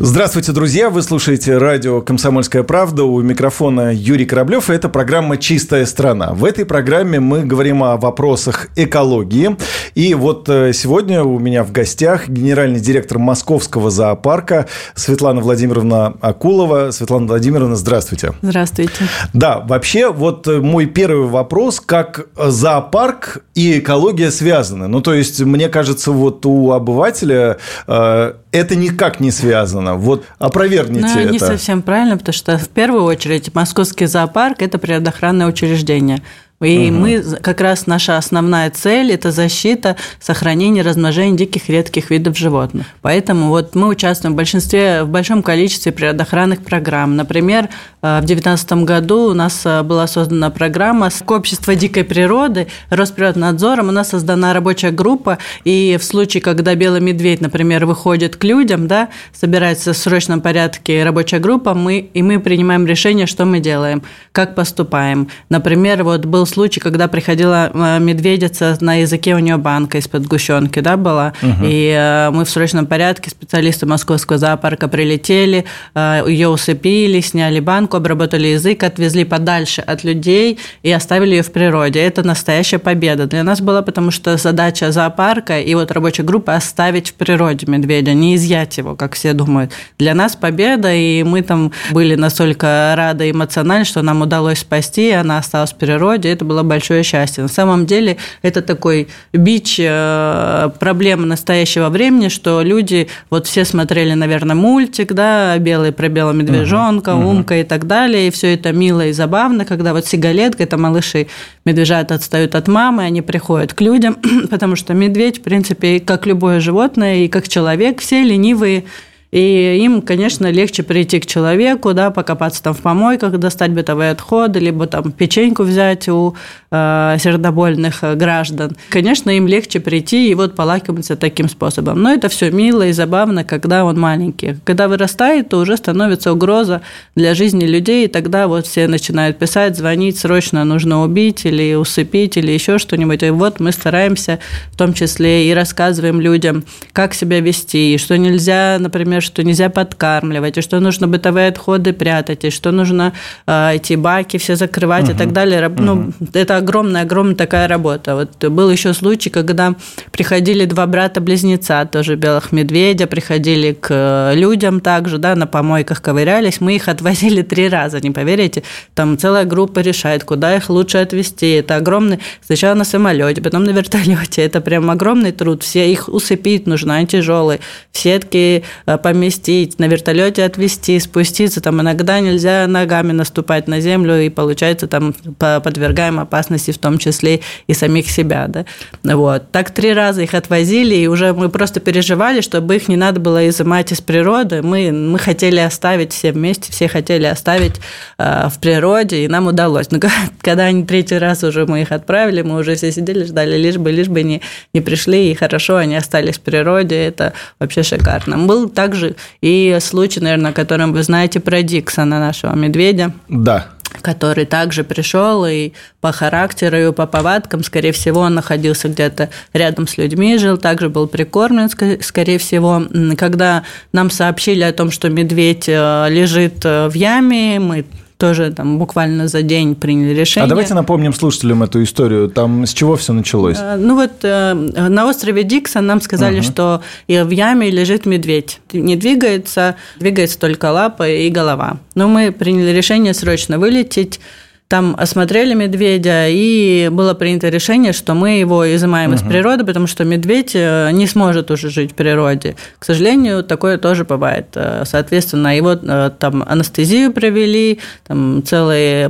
Здравствуйте, друзья! Вы слушаете радио «Комсомольская правда». У микрофона Юрий Кораблев. И это программа «Чистая страна». В этой программе мы говорим о вопросах экологии. И вот э, сегодня у меня в гостях генеральный директор Московского зоопарка Светлана Владимировна Акулова. Светлана Владимировна, здравствуйте. Здравствуйте. Да, вообще вот э, мой первый вопрос, как зоопарк и экология связаны? Ну, то есть, мне кажется, вот у обывателя э, это никак не связано. Вот опровергните Но это. Не совсем правильно, потому что в первую очередь Московский зоопарк – это природоохранное учреждение. И угу. мы как раз наша основная цель – это защита, сохранение, размножение диких редких видов животных. Поэтому вот мы участвуем в большинстве, в большом количестве природоохранных программ. Например, э, в 2019 году у нас э, была создана программа с общества дикой природы, Росприроднадзором. У нас создана рабочая группа, и в случае, когда белый медведь, например, выходит к людям, да, собирается в срочном порядке рабочая группа, мы, и мы принимаем решение, что мы делаем, как поступаем. Например, вот был случай, когда приходила э, медведица, на языке у нее банка из-под гущенки, да, была, угу. и э, мы в срочном порядке, специалисты московского зоопарка прилетели, э, ее усыпили, сняли банку, обработали язык, отвезли подальше от людей и оставили ее в природе. Это настоящая победа для нас была, потому что задача зоопарка и вот рабочей группы оставить в природе медведя, не изъять его, как все думают. Для нас победа, и мы там были настолько рады эмоционально, что нам удалось спасти, она осталась в природе это было большое счастье. На самом деле это такой бич э, проблемы настоящего времени, что люди, вот все смотрели, наверное, мультик, да, белый про белого медвежонка, uh-huh. умка и так далее, и все это мило и забавно, когда вот сигалетка, это малыши, медвежата отстают от мамы, они приходят к людям, потому что медведь, в принципе, как любое животное, и как человек, все ленивые, и им, конечно, легче прийти к человеку, да, покопаться там в помойках, достать бытовые отходы, либо там печеньку взять у э, сердобольных граждан. Конечно, им легче прийти и вот полакомиться таким способом. Но это все мило и забавно, когда он маленький. Когда вырастает, то уже становится угроза для жизни людей, и тогда вот все начинают писать, звонить, срочно нужно убить или усыпить или еще что-нибудь. И вот мы стараемся в том числе и рассказываем людям, как себя вести, и что нельзя, например, например, что нельзя подкармливать, и что нужно бытовые отходы прятать, и что нужно э, эти баки все закрывать угу. и так далее. Угу. Ну, это огромная-огромная такая работа. Вот был еще случай, когда приходили два брата-близнеца, тоже белых медведя, приходили к э, людям также, да, на помойках ковырялись. Мы их отвозили три раза, не поверите. Там целая группа решает, куда их лучше отвезти. Это огромный... Сначала на самолете, потом на вертолете. Это прям огромный труд. Все их усыпить нужно, они тяжелые. В сетки э, поместить, на вертолете отвезти, спуститься. Там иногда нельзя ногами наступать на землю, и получается там подвергаем опасности в том числе и самих себя. Да? Вот. Так три раза их отвозили, и уже мы просто переживали, чтобы их не надо было изымать из природы. Мы, мы хотели оставить все вместе, все хотели оставить э, в природе, и нам удалось. Но когда они третий раз уже мы их отправили, мы уже все сидели, ждали, лишь бы, лишь бы не, не пришли, и хорошо, они остались в природе, это вообще шикарно. Был также также и случай, наверное, о котором вы знаете про Диксона, нашего медведя. Да который также пришел и по характеру, и по повадкам, скорее всего, он находился где-то рядом с людьми, жил, также был прикормлен, скорее всего. Когда нам сообщили о том, что медведь э, лежит э, в яме, мы тоже там буквально за день приняли решение. А давайте напомним слушателям эту историю. Там с чего все началось? Э, ну вот э, на острове Диксон нам сказали, uh-huh. что в яме лежит медведь. Не двигается, двигается только лапа и голова. Но мы приняли решение срочно вылететь там осмотрели медведя, и было принято решение, что мы его изымаем угу. из природы, потому что медведь э, не сможет уже жить в природе. К сожалению, такое тоже бывает. Э, соответственно, его э, там анестезию провели, там целый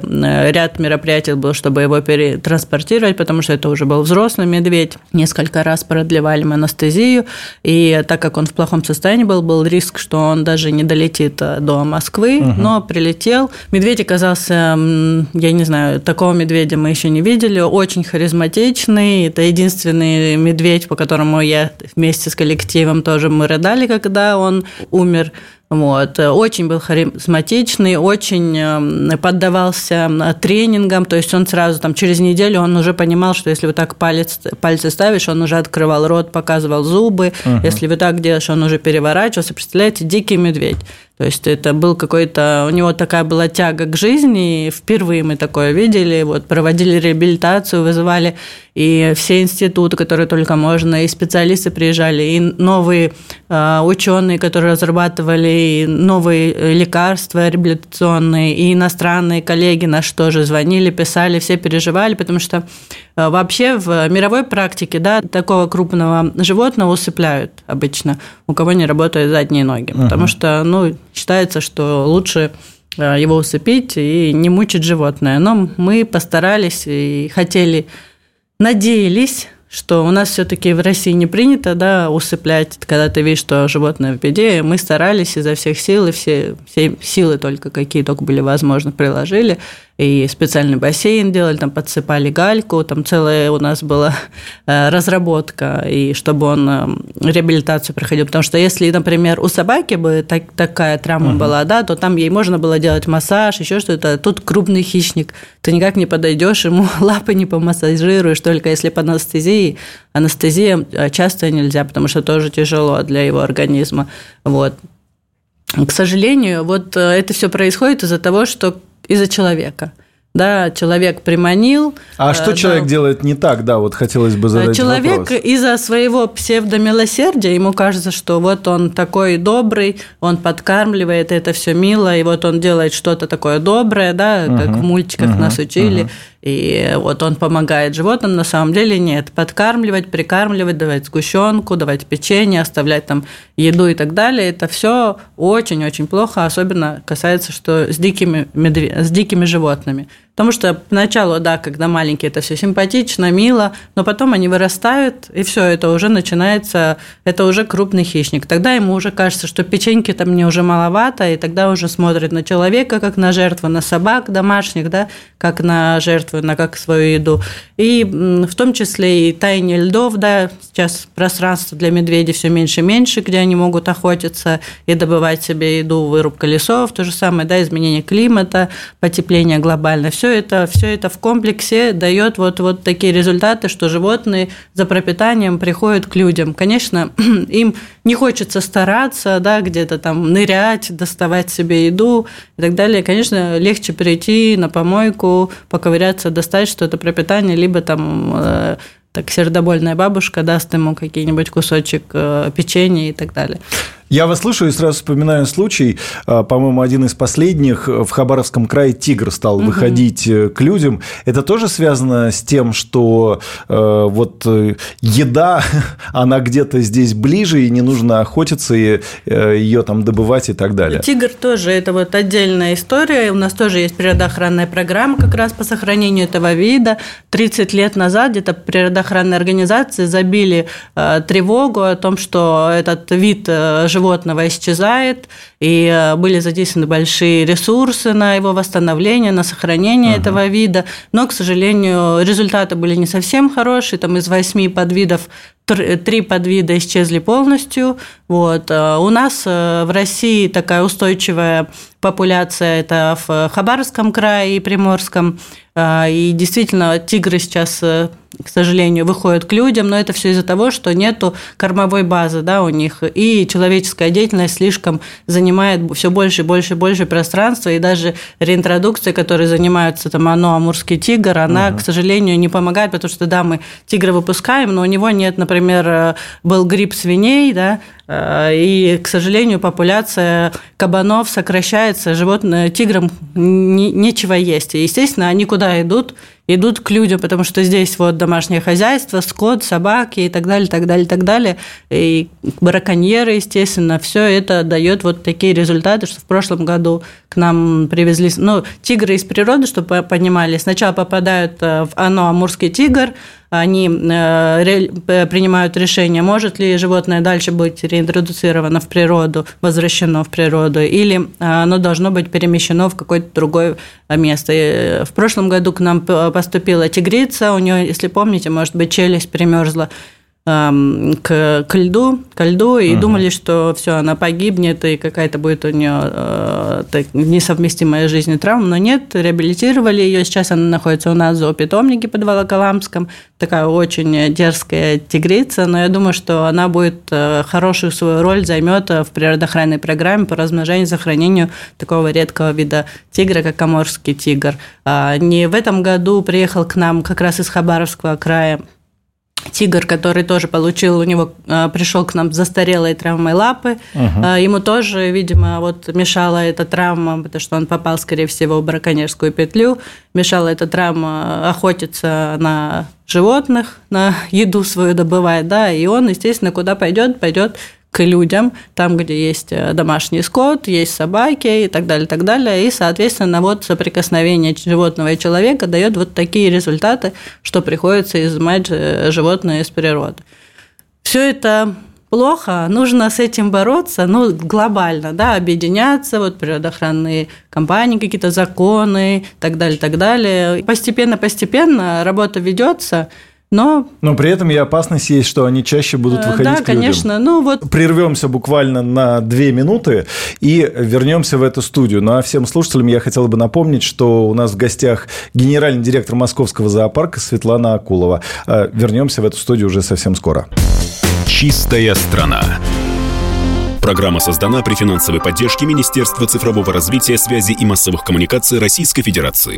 ряд мероприятий был, чтобы его перетранспортировать, потому что это уже был взрослый медведь. Несколько раз продлевали мы анестезию, и так как он в плохом состоянии был, был риск, что он даже не долетит до Москвы, угу. но прилетел. Медведь оказался, я я не знаю, такого медведя мы еще не видели, очень харизматичный, это единственный медведь, по которому я вместе с коллективом тоже мы рыдали, когда он умер, Вот. Очень был харизматичный, очень эм, поддавался тренингам, то есть он сразу там через неделю он уже понимал, что если вот так палец, пальцы ставишь, он уже открывал рот, показывал зубы, uh-huh. если вот так делаешь, он уже переворачивался. Представляете, дикий медведь. То есть это был какой-то... У него такая была тяга к жизни, и впервые мы такое видели. Вот проводили реабилитацию, вызывали и все институты, которые только можно, и специалисты приезжали, и новые ученые, которые разрабатывали новые лекарства реабилитационные, и иностранные коллеги наши тоже звонили, писали, все переживали, потому что э, вообще в мировой практике да, такого крупного животного усыпляют обычно, у кого не работают задние ноги, uh-huh. потому что ну, считается, что лучше э, его усыпить и не мучить животное. Но мы постарались и хотели, надеялись, что у нас все-таки в России не принято да, усыплять, когда ты видишь, что животное в беде. Мы старались изо всех сил, и все, все силы только какие только были возможны, приложили и специальный бассейн делали, там подсыпали гальку, там целая у нас была э, разработка, и чтобы он э, реабилитацию проходил. Потому что если, например, у собаки бы так, такая травма угу. была, да, то там ей можно было делать массаж, еще что-то. Тут крупный хищник, ты никак не подойдешь, ему лапы не помассажируешь, только если по анестезии. Анестезия э, часто нельзя, потому что тоже тяжело для его организма. Вот. К сожалению, вот это все происходит из-за того, что из-за человека да, человек приманил. А что э, человек да, делает не так, да, вот хотелось бы задать Человек вопрос. из-за своего псевдомилосердия, ему кажется, что вот он такой добрый, он подкармливает, это все мило, и вот он делает что-то такое доброе, да, как угу, в мультиках угу, нас учили. Угу. И вот он помогает животным, на самом деле нет. Подкармливать, прикармливать, давать сгущенку, давать печенье, оставлять там еду и так далее. Это все очень-очень плохо, особенно касается, что с дикими, медве... с дикими животными. Потому что поначалу, да, когда маленькие, это все симпатично, мило, но потом они вырастают, и все, это уже начинается, это уже крупный хищник. Тогда ему уже кажется, что печеньки там мне уже маловато, и тогда уже смотрит на человека, как на жертву, на собак домашних, да, как на жертву, на как свою еду. И в том числе и таяние льдов, да, сейчас пространство для медведей все меньше и меньше, где они могут охотиться и добывать себе еду, вырубка лесов, то же самое, да, изменение климата, потепление глобальное, все все это, все это в комплексе дает вот, вот такие результаты, что животные за пропитанием приходят к людям. Конечно, им не хочется стараться, да, где-то там нырять, доставать себе еду и так далее. Конечно, легче прийти на помойку, поковыряться, достать что-то пропитание, либо там э, так сердобольная бабушка даст ему какие-нибудь кусочек э, печенья и так далее. Я вас слушаю и сразу вспоминаю случай, а, по-моему, один из последних. В Хабаровском крае тигр стал выходить э, к людям. Это тоже связано с тем, что э, вот э, еда, она где-то здесь ближе, и не нужно охотиться, и э, ее там добывать и так далее. Тигр тоже это вот отдельная история. У нас тоже есть природоохранная программа как раз по сохранению этого вида. 30 лет назад где-то природоохранные организации забили э, тревогу о том, что этот вид э, животного исчезает, и э, были задействованы большие ресурсы на его восстановление, на сохранение uh-huh. этого вида. Но, к сожалению, результаты были не совсем хорошие. Там из восьми подвидов три подвида исчезли полностью. Вот. Э, у нас э, в России такая устойчивая популяция это в Хабаровском крае и Приморском. И действительно, тигры сейчас к сожалению, выходят к людям, но это все из-за того, что нету кормовой базы да, у них, и человеческая деятельность слишком занимает все больше и больше и больше пространства, и даже реинтродукция, которой занимаются там оно, амурский тигр, она, угу. к сожалению, не помогает, потому что, да, мы тигра выпускаем, но у него нет, например, э, был грипп свиней, да, и, к сожалению, популяция кабанов сокращается, животные, тиграм нечего есть. И, естественно, они куда идут? идут к людям, потому что здесь вот домашнее хозяйство, скот, собаки и так далее, так далее, так далее. И браконьеры, естественно, все это дает вот такие результаты, что в прошлом году к нам привезли, ну, тигры из природы, чтобы понимали, сначала попадают э, в оно амурский тигр, они э, принимают решение, может ли животное дальше быть реинтродуцировано в природу, возвращено в природу, или оно должно быть перемещено в какое-то другое место. И в прошлом году к нам поступила тигрица, у нее, если помните, может быть, челюсть примерзла к, к льду, к льду, и угу. думали, что все, она погибнет, и какая-то будет у нее э, так, несовместимая жизнь и травма. Но нет, реабилитировали ее. Сейчас она находится у нас в зоопитомнике под Волоколамском. Такая очень дерзкая тигрица, но я думаю, что она будет э, хорошую свою роль займет в природоохранной программе по размножению и сохранению такого редкого вида тигра, как коморский тигр. А, не в этом году приехал к нам как раз из Хабаровского края Тигр, который тоже получил, у него а, пришел к нам застарелой травмой лапы. Угу. Ему тоже, видимо, вот мешала эта травма, потому что он попал, скорее всего, в браконьерскую петлю. Мешала эта травма охотиться на животных, на еду свою добывать, да, и он, естественно, куда пойдет, пойдет к людям, там, где есть э, домашний скот, есть собаки и так далее, так далее. И, соответственно, вот соприкосновение животного и человека дает вот такие результаты, что приходится изымать э, животное из природы. Все это плохо, нужно с этим бороться, ну, глобально, да, объединяться, вот природоохранные компании, какие-то законы, так далее, так далее. Постепенно-постепенно работа ведется, но... Но при этом и опасность есть, что они чаще будут э, выходить да, к конечно. Людям. Ну, вот... Прервемся буквально на две минуты и вернемся в эту студию. Ну а всем слушателям я хотел бы напомнить, что у нас в гостях генеральный директор Московского зоопарка Светлана Акулова. Э, вернемся в эту студию уже совсем скоро. Чистая страна. Программа создана при финансовой поддержке Министерства цифрового развития, связи и массовых коммуникаций Российской Федерации.